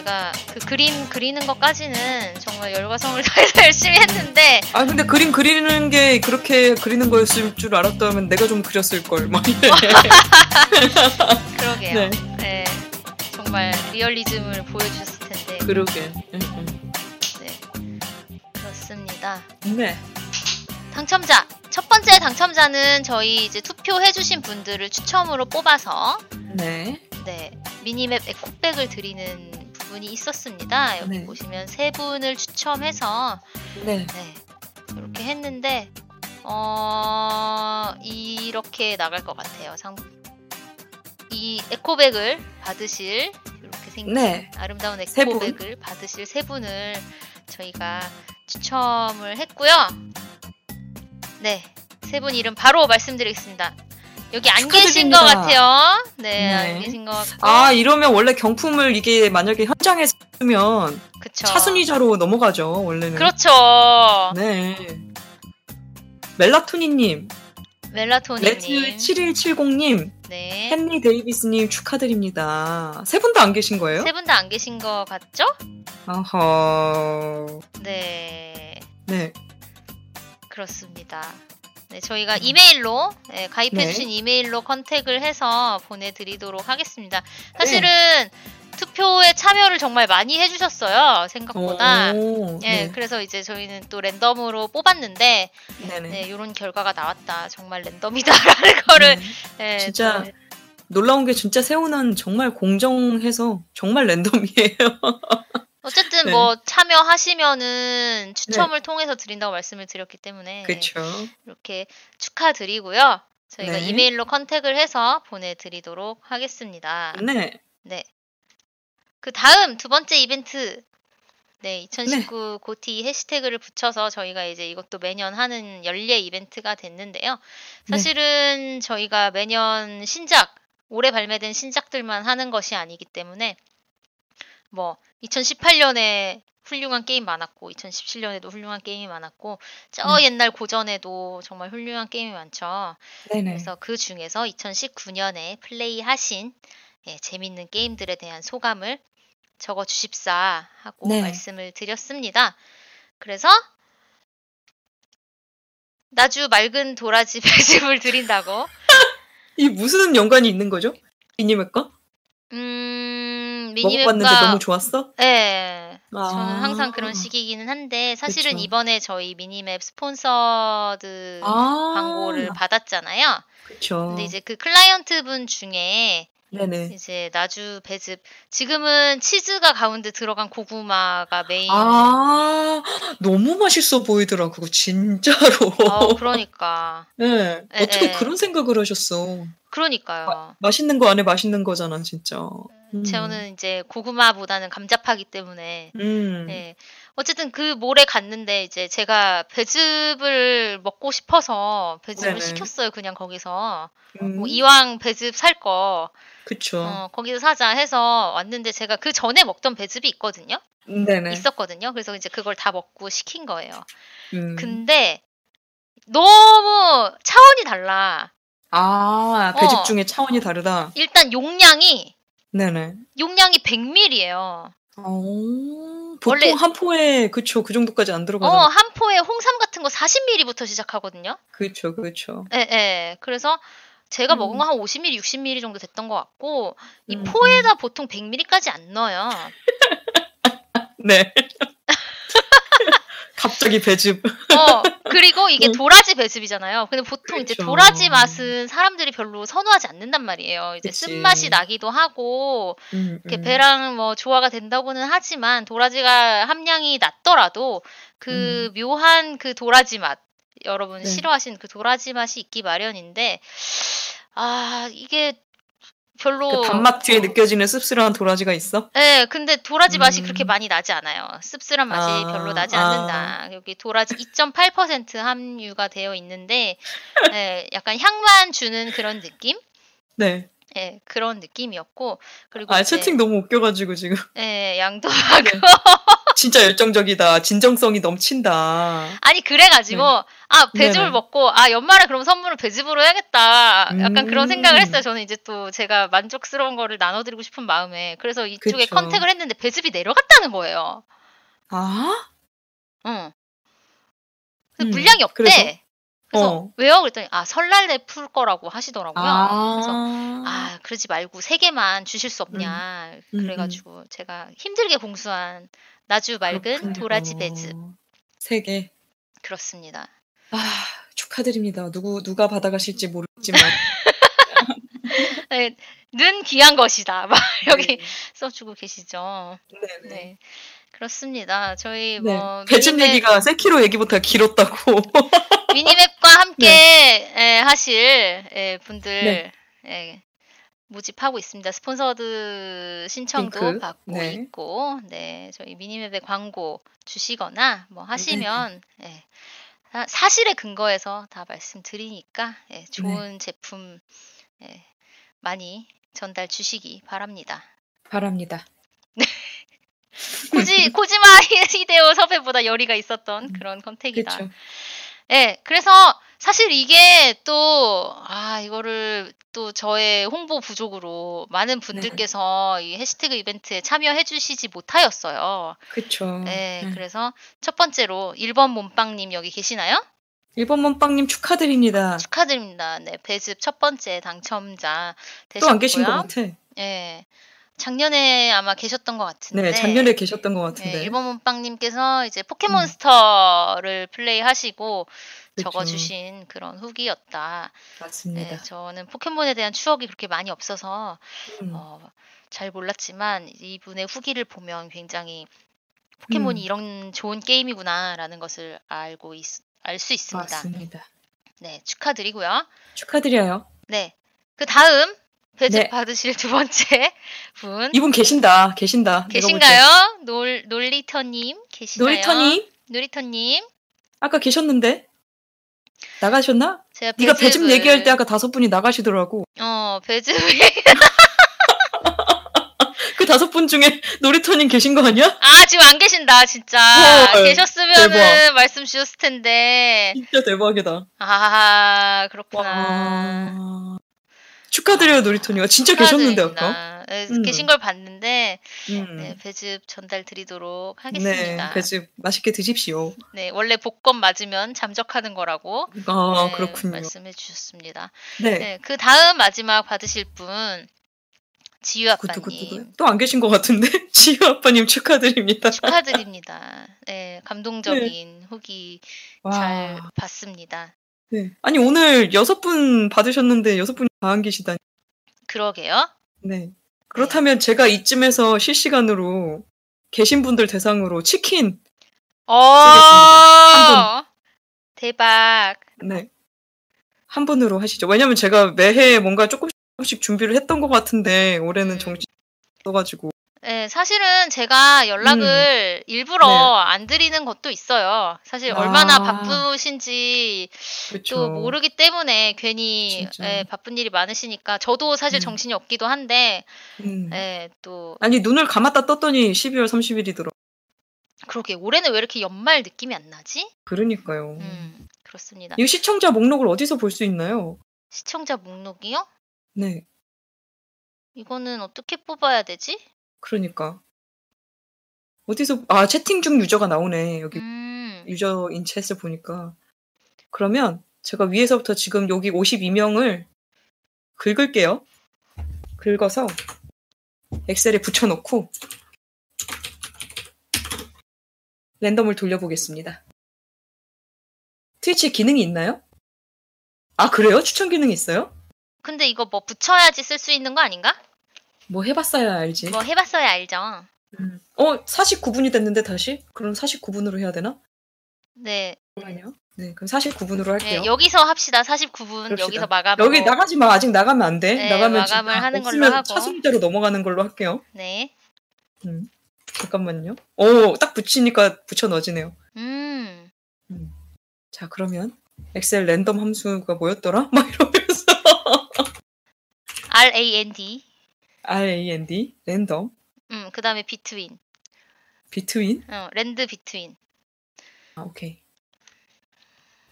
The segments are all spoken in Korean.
제가 그 그림 그리는 것까지는 정말 열과 성을 다해서 열심히 했는데 아 근데 그림 그리는 게 그렇게 그리는 거였을 줄 알았다면 내가 좀 그렸을 걸. 막 이래. 그러게요. 네. 네. 정말 리얼리즘을 보여주셨을 텐데 그러게. 응, 응. 네. 그렇습니다. 네. 당첨자 첫 번째 당첨자는 저희 이제 투표해주신 분들을 추첨으로 뽑아서 네. 네 미니맵 에코백을 드리는 부 분이 있었습니다. 여기 네. 보시면 세 분을 추첨해서 네. 네 이렇게 했는데 어 이렇게 나갈 것 같아요. 상... 이 에코백을 받으실 이렇게 생긴 네. 아름다운. 에코백을 받으실 세 분을 저희가 추첨을 했고요. 네, 세 분 이름 바로 말씀드리겠습니다. 여기 안 계신 것 축하드립니다. 같아요. 네, 네. 안 계신 것 같고. 아 이러면 원래 경품을 이게 만약에 현장에서 쓰면 그쵸. 차순위자로 넘어가죠 원래는. 그렇죠. 네. 멜라토니님, 멜라토닌님. 레트 7170님, 네. 헨리 데이비스님 축하드립니다. 세 분 다 안 계신 거예요? 세 분 다 안 계신 것 같죠? 아하. 네. 네. 그렇습니다. 네, 저희가 이메일로 네, 가입해주신 이메일로 컨택을 해서 보내드리도록 하겠습니다. 사실은 투표에 참여를 정말 많이 해주셨어요. 생각보다. 오, 예, 네. 그래서 이제 저희는 또 랜덤으로 뽑았는데. 네, 이런 결과가 나왔다. 정말 랜덤이다라는 거를, 네. 예, 진짜 저- 놀라운 게 진짜 세우는 정말 공정해서 정말 랜덤이에요. 어쨌든 네. 뭐 참여하시면은 추첨을 통해서 드린다고 말씀을 드렸기 때문에 그렇죠. 이렇게 축하드리고요. 저희가 네. 이메일로 컨택을 해서 보내드리도록 하겠습니다. 네. 네. 그 다음 두 번째 이벤트. 네, 2019 고티 해시태그를 붙여서 저희가 이제 이것도 매년 하는 연례 이벤트가 됐는데요. 네. 사실은 저희가 매년 신작, 올해 발매된 신작들만 하는 것이 아니기 때문에 뭐 2018년에 훌륭한 게임 많았고 2017년에도 훌륭한 게임이 많았고 저 네. 옛날 고전에도 정말 훌륭한 게임이 많죠. 네네. 그래서 그 중에서 2019년에 플레이하신 예, 재밌는 게임들에 대한 소감을 적어 주십사 하고 네. 말씀을 드렸습니다. 그래서 나주 맑은 도라지 배즙을 드린다고. 이 무슨 연관이 있는 거죠? 미니맵 거? 음, 먹어봤는데 미니맵과 너무 좋았어? 네. 아. 저는 항상 그런 시기이기는 한데 사실은 그쵸. 이번에 저희 미니맵 sponsored 아. 광고를 받았잖아요. 그쵸. 근데 이제 그 클라이언트 분 중에 네네. 이제 나주 배즙 지금은 치즈가 가운데 들어간 고구마가 메인. 아, 너무 맛있어 보이더라, 그거, 진짜로. 어, 그러니까 네. 에, 어떻게 에. 그런 생각을 하셨어? 그러니까요. 맛있는 거 안에 맛있는 거잖아, 진짜. 음. 저는 이제 고구마보다는 감자파기 때문에 음. 네. 어쨌든 그 몰에 갔는데 이제 제가 배즙을 먹고 싶어서 배즙을 네네. 시켰어요. 그냥 거기서 음. 뭐 이왕 배즙 살 거 그쵸. 어, 거기서 사자 해서 왔는데 제가 그 전에 먹던 배즙이 있거든요. 네네. 있었거든요. 그래서 이제 그걸 다 먹고 시킨 거예요. 음. 근데 너무 차원이 달라. 아, 배즙 어. 중에 차원이 다르다. 일단 용량이 네네. 용량이 100ml예요. 어, 보통 원래- 한 포에, 그쵸, 그 정도까지 안 어, 들어가잖아. 한 포에 홍삼 같은 거 40ml부터 시작하거든요. 그쵸, 그쵸. 예, 예. 그래서 제가 음. 먹은 거 한 50ml, 60ml 정도 됐던 것 같고 이 음, 포에다 보통 100ml까지 안 넣어요. 네. 갑자기 배즙. 어, 그리고 이게 음. 도라지 배즙이잖아요. 근데 보통 이제 그렇죠. 도라지 맛은 사람들이 별로 선호하지 않는단 말이에요. 이제 그치. 쓴맛이 나기도 하고 음, 이렇게 음. 배랑 뭐 조화가 된다고는 하지만 도라지가 함량이 낮더라도 그 묘한 그 도라지 맛 여러분 음. 네. 싫어하시는 그 도라지 맛이 있기 마련인데 아 이게 별로 그 단맛 뒤에 느껴지는 씁쓸한 도라지가 있어? 네, 근데 도라지 맛이 음. 그렇게 많이 나지 않아요. 씁쓸한 맛이 아, 별로 나지 아. 않는다. 여기 도라지 2.8% 함유가 되어 있는데, 네, 약간 향만 주는 그런 느낌? 네. 네, 그런 느낌이었고, 그리고 아, 채팅 너무 웃겨가지고 지금. 네, 양도 하고, 진짜 열정적이다. 진정성이 넘친다. 아니 그래가지고 아 배즙을 네. 네네. 먹고 아 연말에 그럼 선물을 배즙으로 해야겠다. 약간 그런 음. 생각을 했어요. 저는 이제 또 제가 만족스러운 거를 나눠드리고 싶은 마음에 그래서 이쪽에 그쵸. 컨택을 했는데 배즙이 내려갔다는 거예요. 아? 응. 그 음, 물량이 없대. 그래서? 그래서 어. 왜요? 그랬더니 아 설날에 풀 거라고 하시더라고요. 그래서 아. 아 그러지 말고 세 개만 주실 수 없냐. 음, 그래가지고 제가 힘들게 공수한 나주 맑은 그렇군요. 도라지 배즙 세 개. 그렇습니다. 아, 축하드립니다. 누구, 누가 받아가실지 모르겠지만. 네, 는 귀한 것이다. 막 여기 네. 써주고 계시죠. 네네. 네. 그렇습니다. 저희 네. 뭐 배즙 미니맵, 얘기가 세키로 얘기보다 길었다고. 미니맵과 함께 에, 하실 에, 분들 네. 에, 모집하고 있습니다. sponsored 신청도 링크. 받고 네. 있고, 네 저희 미니맵에 광고 주시거나 뭐 하시면 예, 사- 사실에 근거해서 다 말씀드리니까 예, 좋은 제품 예, 많이 전달 주시기 바랍니다. 바랍니다. 코지 코지마 히데오 섭외보다 열의가 있었던 그런 컨택이다. 예, 그래서 사실 이게 또, 아, 이거를 또 저의 홍보 부족으로 많은 분들께서 이 해시태그 이벤트에 참여해 주시지 못하였어요. 그렇죠. 예, 그래서 첫 번째로 1번 몸빵님 여기 계시나요? 1번 몸빵님 축하드립니다. 축하드립니다. 네, 배즙 첫 번째 당첨자 또안 계신 것 되셨고요. 같아. 예. 작년에 아마 계셨던 것 같은데. 네, 작년에 계셨던 것 같은데. 네, 일본 몸빵님께서 이제 포켓몬스터를 플레이하시고 적어주신 그런 후기였다. 맞습니다. 네, 저는 포켓몬에 대한 추억이 그렇게 많이 없어서 음. 어, 잘 몰랐지만 이분의 후기를 보면 굉장히 포켓몬이 음. 이런 좋은 게임이구나라는 것을 알고 알 수 있습니다. 맞습니다. 네, 축하드리고요. 축하드려요. 네, 그 다음 배즙 네. 받으실 두 번째 분 이분 계신다. 계신다. 계신가요? 놀 놀리터님 계시나요? 놀이터님 놀이터님 아까 계셨는데 나가셨나? 제가 네가 배즙 얘기할 때 아까 다섯 분이 나가시더라고. 어 배즙 그 다섯 분 중에 놀이터님 계신 거 아니야? 아 지금 안 계신다 진짜 헐, 계셨으면은 대박. 말씀 주셨을 텐데 진짜 대박이다. 아 그렇구나 와. 축하드려요 놀이터님. 아, 진짜 계셨는데 아까. 네, 음. 계신 걸 봤는데 음. 네, 배즙 전달 드리도록 네, 하겠습니다. 배즙 맛있게 드십시오. 네, 원래 복권 맞으면 잠적하는 거라고 아 네, 그렇군요. 말씀해 주셨습니다. 네. 네, 그 다음 마지막 받으실 분 지유 아빠님 또 안 계신 것 같은데 지유 아빠님 축하드립니다. 축하드립니다. 네, 감동적인 후기 잘 와. 봤습니다. 네. 아니 오늘 여섯 분 받으셨는데 여섯 분이 다 안 계시다니. 그러게요. 네. 그렇다면 제가 이쯤에서 실시간으로 계신 분들 대상으로 치킨 어, 한 대박. 네. 한 분으로 하시죠. 왜냐면 제가 매해 뭔가 조금씩 준비를 했던 것 같은데 올해는 음. 정신 없어가지고 네, 사실은 제가 연락을 일부러 음. 네. 안 드리는 것도 있어요. 사실 얼마나 아. 바쁘신지 그렇죠. 또 모르기 때문에 괜히. 예, 바쁜 일이 많으시니까 저도 사실 음. 정신이 없기도 한데 음. 예, 또 아니 눈을 감았다 떴더니 12월 30일이더라. 그러게 올해는 왜 이렇게 연말 느낌이 안 나지? 그러니까요. 음, 그렇습니다. 이 시청자 목록을 어디서 볼 수 있나요? 시청자 목록이요? 네. 이거는 어떻게 뽑아야 되지? 그러니까 어디서 아 채팅 중 유저가 나오네 여기 음, 유저인 챗을 보니까 그러면 제가 위에서부터 지금 여기 52명을 긁을게요. 긁어서 엑셀에 붙여놓고 랜덤을 돌려보겠습니다. 트위치 기능이 있나요? 아 그래요? 추천 기능이 있어요? 근데 이거 뭐 붙여야지 쓸 수 있는 거 아닌가? 뭐 해봤어야 알지. 뭐 해봤어야 알죠. 음. 어 49분이 됐는데 다시? 그럼 49분으로 해야 되나? 네, 잠깐만요. 네, 그럼 49분으로 할게요. 네, 여기서 합시다. 49분 그럽시다. 여기서 마감으로. 여기 나가지 마. 아직 나가면 안 돼. 네, 나가면 마감을 진짜 하는 걸로 하고. 차순대로 넘어가는 걸로 할게요. 네. 음. 잠깐만요. 오, 딱 붙이니까 붙여 넣어지네요. 음. 자, 그러면 엑셀 랜덤 함수가 뭐였더라? 막 이러면서 R A N D. R A N D 랜덤. 음, 그다음에 between. 비트윈? 어, 랜드 비트윈. 아, 오케이.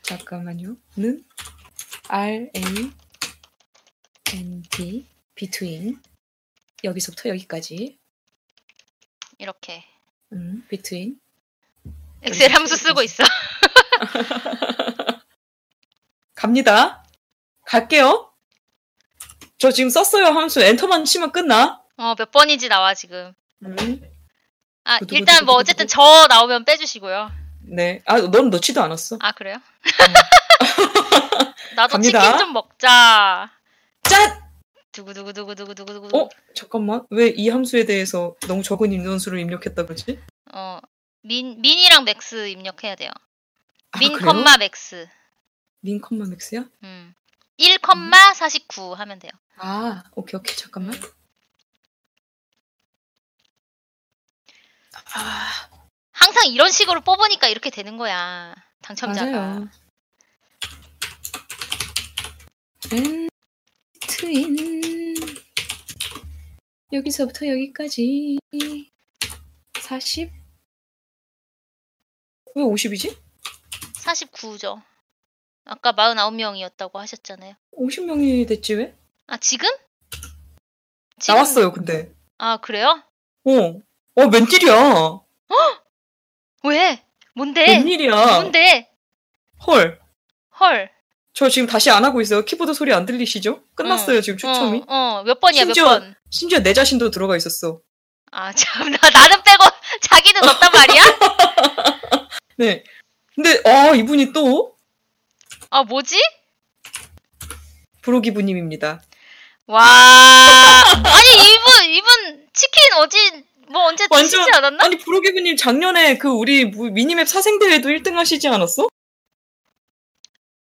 잠깐만요. 는 R A N D 비트윈 여기서부터 여기까지. 이렇게. 음, 비트윈. 엑셀 함수 쓰고 있어. 갑니다. 갈게요. 저 지금 썼어요, 함수. 엔터만 치면 끝나? 어, 몇 번인지 나와, 지금. 음, 아, 두두, 일단 두두, 뭐 두두, 어쨌든. 저 나오면 빼주시고요. 네. 아, 넌 넣지도 않았어. 아, 그래요? 나도 갑니다. 치킨 좀 먹자. 짠! 두구두구두구두구두구두구. 어? 잠깐만. 왜 이 함수에 대해서 너무 적은 인원수를 입력했다 그러지? 어, min, min이랑 max 입력해야 돼요. 아, min, 그래요? 컴마 max. min 컴마 max야? 음. 1, 컴마 49 하면 돼요. 아, 오케이, 오케이. 잠깐만. 아, 항상 이런 식으로 뽑으니까 이렇게 되는 거야. 당첨자가. 맞아요. 렌트인 여기서부터 여기까지 40 왜 50이지? 49죠. 아까 49명이었다고 하셨잖아요. 50명이 됐지 왜? 아, 지금? 지금- 나왔어요 근데 아, 그래요? 어, 어 웬일이야 왜? 뭔데? 웬일이야 뭔데? 헐 헐. 저 지금 다시 안 하고 있어요 키보드 소리 안 들리시죠? 끝났어요 지금 추첨이 어, 어, 몇 번이야, 심지어- 몇 번? 심지어 내 자신도 들어가 있었어 아, 참, 나, 나는 빼고 자기는 넣었단 말이야? 네 근데 아 이분이 또 아, 뭐지? 브로기부님입니다 와. 아니, 이분, 이분 치킨 어제, 뭐 언제 드시지 않았나? 아니 브로기부님 작년에 그 우리 무- 미니맵 사생대회도 1등 하시지 않았어?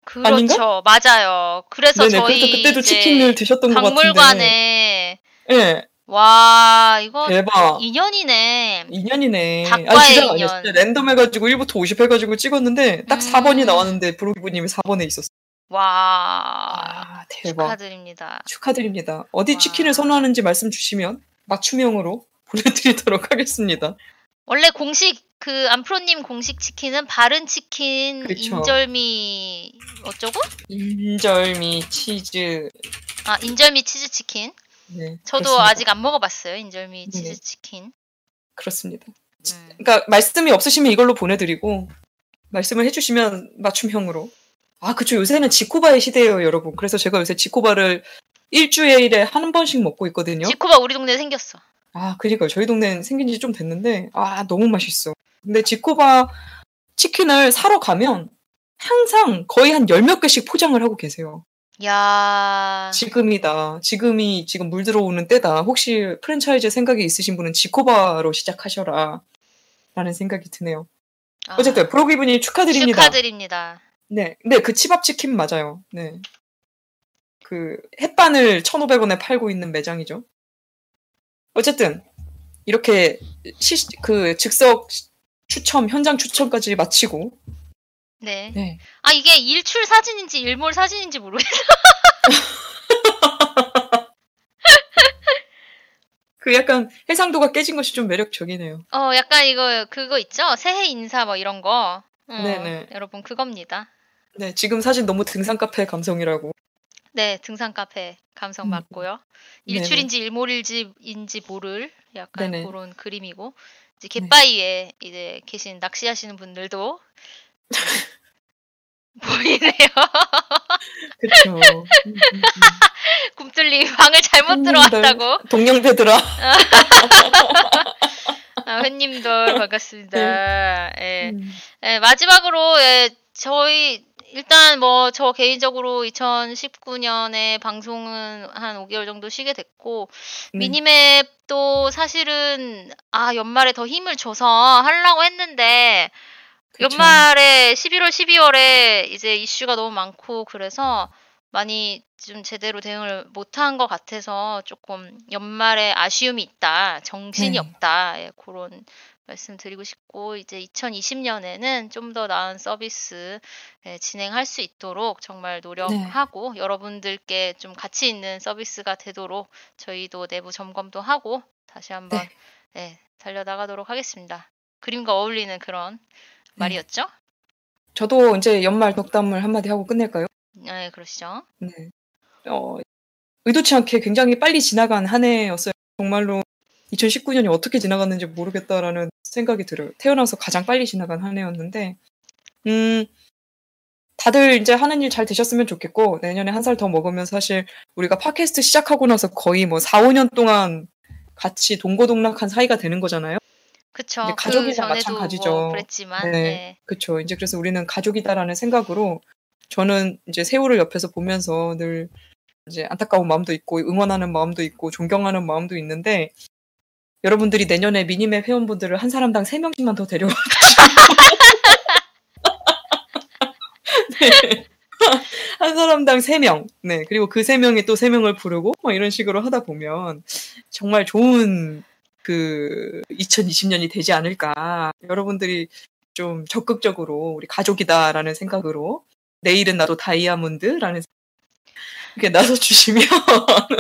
그렇죠. 아닌가? 맞아요. 그래서 네네 저희 그래서 그때도 이제 치킨을 드셨던 것 같은데 박물관에 예 와 이거 대박 인연이네. 2년이네 닭과의 아 진짜 인연. 아니었어 랜덤 해가지고 1부터 50 해가지고 찍었는데 딱 음. 4번이 나왔는데 브로기부님이 4번에 있었어 와 아 대박 축하드립니다. 축하드립니다 어디 와. 치킨을 선호하는지 말씀 주시면 맞춤형으로 보내드리도록 하겠습니다 원래 공식 그 안프로님 공식 치킨은 바른 치킨, 그렇죠. 인절미 어쩌고? 인절미 치즈 아 인절미 치즈 치킨. 네 저도 그렇습니다. 아직 안 먹어봤어요 인절미 치즈 네. 치킨. 그렇습니다 음. 그러니까 말씀이 없으시면 이걸로 보내드리고 말씀을 해주시면 맞춤형으로. 아 그쵸 요새는 지코바의 시대예요 여러분. 그래서 제가 요새 지코바를 일주일에 한 번씩 먹고 있거든요. 지코바 우리 동네에 생겼어. 아 그러니까 저희 동네는 생긴 지 좀 됐는데 아 너무 맛있어. 근데 지코바 치킨을 사러 가면 항상 거의 한 열 몇 개씩 포장을 하고 계세요. 야 지금이다. 지금이 지금 물 들어오는 때다. 혹시 프랜차이즈 생각이 있으신 분은 지코바로 시작하셔라. 라는 생각이 드네요. 아, 어쨌든 브로기분이 축하드립니다. 축하드립니다. 네, 네, 그 치밥 치킨 맞아요. 네. 그 햇반을 1,500원에 팔고 있는 매장이죠. 어쨌든 이렇게 시, 그 즉석 추첨 현장 추첨까지 마치고 네. 네. 아 이게 일출 사진인지 일몰 사진인지 모르겠어. 그 약간 해상도가 깨진 것이 좀 매력적이네요. 어 약간 이거 그거 있죠? 새해 인사 뭐 이런 거. 어, 네네. 여러분 그겁니다. 네, 지금 사진 너무 등산 카페 감성이라고. 네 등산 카페 감성 음. 맞고요. 일출인지 일몰일지인지 모를 약간 네네. 그런 그림이고 이제 네. 갯바위에 이제 계신 낚시하시는 분들도 보이네요. 그쵸. 음, 음, 음. 굼뚫리 방을 잘못. 들어왔다고. 동영배들아. 아, 팬님들 반갑습니다. 예. 음. 예, 마지막으로 예, 저희 일단 뭐 저 개인적으로 2019년에 방송은 한 5개월 정도 쉬게 됐고 네. 미니맵도 사실은 아 연말에 더 힘을 줘서 하려고 했는데 연말에 11월 12월에 이제 이슈가 너무 많고 그래서 많이 좀 제대로 대응을 못한 것 같아서 조금 연말에 아쉬움이 있다 정신이 네. 없다 예, 그런 말씀 드리고 싶고 이제 2020년에는 좀 더 나은 서비스 예, 진행할 수 있도록 정말 노력하고 여러분들께 좀 가치 있는 서비스가 되도록 저희도 내부 점검도 하고 다시 한번 네. 예, 달려나가도록 하겠습니다. 그림과 어울리는 그런 말이었죠. 저도 이제 연말 덕담을 한마디 하고 끝낼까요? 네, 그러시죠. 네. 어, 의도치 않게 굉장히 빨리 지나간 한 해였어요. 정말로 2019년이 어떻게 지나갔는지 모르겠다라는 생각이 들어요. 태어나서 가장 빨리 지나간 한 해였는데, 음, 다들 이제 하는 일 잘 되셨으면 좋겠고, 내년에 한 살 더 먹으면 사실 우리가 팟캐스트 시작하고 나서 거의 뭐 4, 5년 동안 같이 동고동락한 사이가 되는 거잖아요. 그쵸. 그 가족이나 전에도 마찬가지죠. 뭐 그랬지만, 네. 네. 그쵸. 이제 그래서 우리는 가족이다라는 생각으로 저는 이제 세월을 옆에서 보면서 늘 이제 안타까운 마음도 있고 응원하는 마음도 있고 존경하는 마음도 있는데 여러분들이 내년에 미니맵 회원분들을 한 사람당 3명씩만 더 데려와 네. 한 사람당 3명. 네. 그리고 그 3명이 또 3명을 부르고 뭐 이런 식으로 하다 보면 정말 좋은 그 2020년이 되지 않을까. 여러분들이 좀 적극적으로 우리 가족이다라는 생각으로 내일은 나도 다이아몬드라는 이렇게 나서 주시면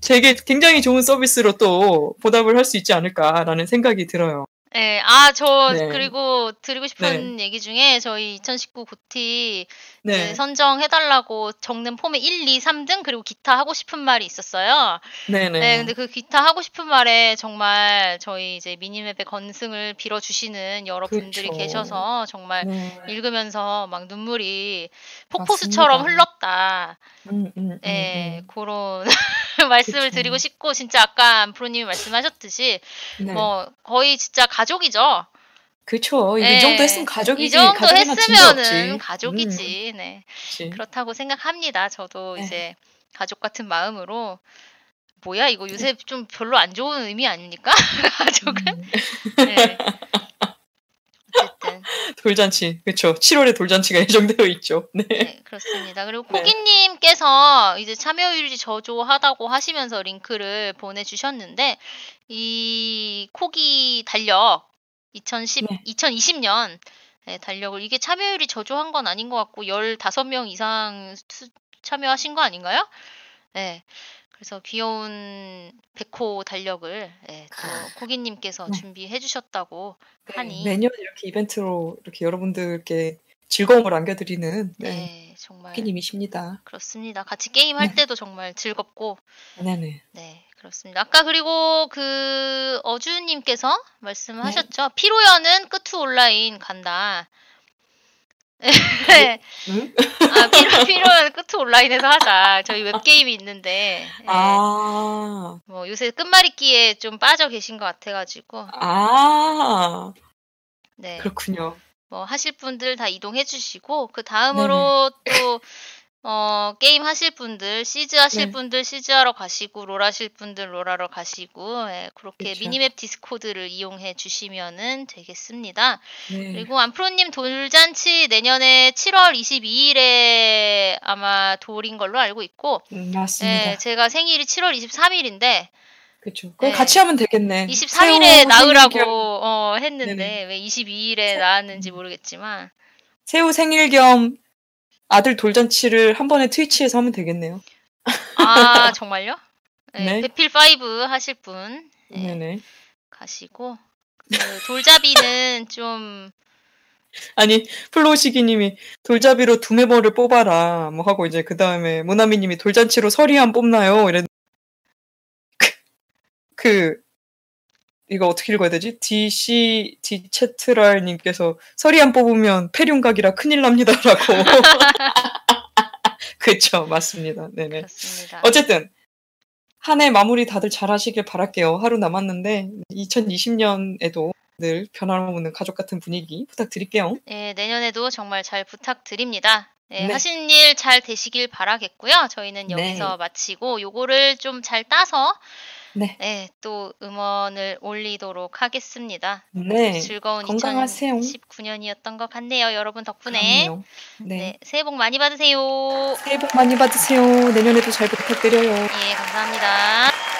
되게 굉장히 좋은 서비스로 또 보답을 할 수 있지 않을까라는 생각이 들어요. 네, 아, 저, 네. 그리고 드리고 싶은 얘기 중에 저희 2019 고티 네. 그 선정해달라고 적는 폼에 1, 2, 3등 그리고 기타 하고 싶은 말이 있었어요. 네네. 네, 근데 그 기타 하고 싶은 말에 정말 저희 이제 미니맵의 건승을 빌어주시는 여러분들이. 계셔서 정말 네. 읽으면서 막 눈물이 폭포수처럼 맞습니다. 흘렀다. 음, 음, 음, 예, 음. 그런 말씀을 그쵸. 드리고 싶고, 진짜 아까 프로님이 말씀하셨듯이, 네. 뭐, 거의 진짜 가 족이죠. 그쵸. 예, 이 정도 했으면 가족이지. 이 정도 했으면은 없지. 가족이지. 네. 음, 그치. 그렇다고 생각합니다. 저도 네. 이제 가족 같은 마음으로. 뭐야, 이거 요새 좀 별로 안 좋은 의미 아닙니까? 가족은? 음. 네. 어쨌든. 돌잔치. 그쵸. 7월에 돌잔치가 예정되어 있죠. 네. 네, 그렇습니다. 그리고 네. 코기님께서 이제 참여율이 저조하다고 하시면서 링크를 보내주셨는데, 이 코기 달력 2010, 네. 2020년 네, 달력을 이게 참여율이 저조한 건 아닌 것 같고 15명 이상 수- 참여하신 거 아닌가요? 네. 그래서 귀여운 백호 달력을 네, 또 코기님께서 네. 준비해 주셨다고 하니 매년 이렇게 이벤트로 이렇게 여러분들께 즐거움을 안겨드리는 네, 네. 정말 피님이십니다. 그렇습니다. 같이 게임할 네. 때도 정말 즐겁고 네네. 네, 그렇습니다. 아까 그리고 그 어주님께서 말씀하셨죠. 피로연은 끝투 온라인 간다. 네. 응? 아, 피로, 피로연 끝투 온라인에서 하자. 저희 웹게임이 있는데. 네. 아, 뭐 요새 끝말잇기에 좀 빠져 계신 것 같아가지고. 아, 네. 그렇군요. 뭐 하실 분들 다 이동해 주시고 그 다음으로 또 어, 게임 하실 분들, 시즈 하실 네. 분들 시즈 하러 가시고 롤 하실 분들 롤 하러 가시고 예, 그렇게 그쵸. 미니맵 디스코드를 이용해 주시면은 되겠습니다. 네. 그리고 안프로님 돌잔치 내년에 7월 22일에 아마 돌인 걸로 알고 있고 음, 맞습니다. 예, 제가 생일이 7월 23일인데 그렇죠. 그럼 네. 같이 하면 되겠네. 23일에 새우 나으라고 어, 했는데 네네. 왜 22일에 나왔는지 모르겠지만 새우 생일 겸 아들 돌잔치를 한 번에 트위치에서 하면 되겠네요. 아, 정말요? 네, 네. 배필 5 하실 분 네, 네네. 가시고 그 돌잡이는 좀 아니 플로시기님이 돌잡이로 두메버를 뽑아라 뭐 하고 이제 그 다음에 모나미님이 돌잔치로 서리안 뽑나요? 이랬 그, 그 이거 어떻게 읽어야 되지? DC 디체트랄 님께서 서리안 뽑으면 폐륜각이라 큰일 납니다라고. 그쵸 맞습니다. 네네. 그렇습니다. 어쨌든 한 해 마무리 다들 잘 하시길 바랄게요. 하루 남았는데 2020년에도 늘 변함없는 가족 같은 분위기 부탁드릴게요. 네, 내년에도 정말 잘 부탁드립니다. 네, 네. 하신 일 잘 되시길 바라겠고요. 저희는 네. 여기서 마치고 요거를 좀 잘 따서 네. 네, 또 음원을 올리도록 하겠습니다. 네. 즐거운 건강하세요. 2019년이었던 것 같네요. 여러분 덕분에. 그럼요. 네. 네, 새해 복 많이 받으세요. 새해 복 많이 받으세요. 내년에도 잘 부탁드려요. 예, 감사합니다.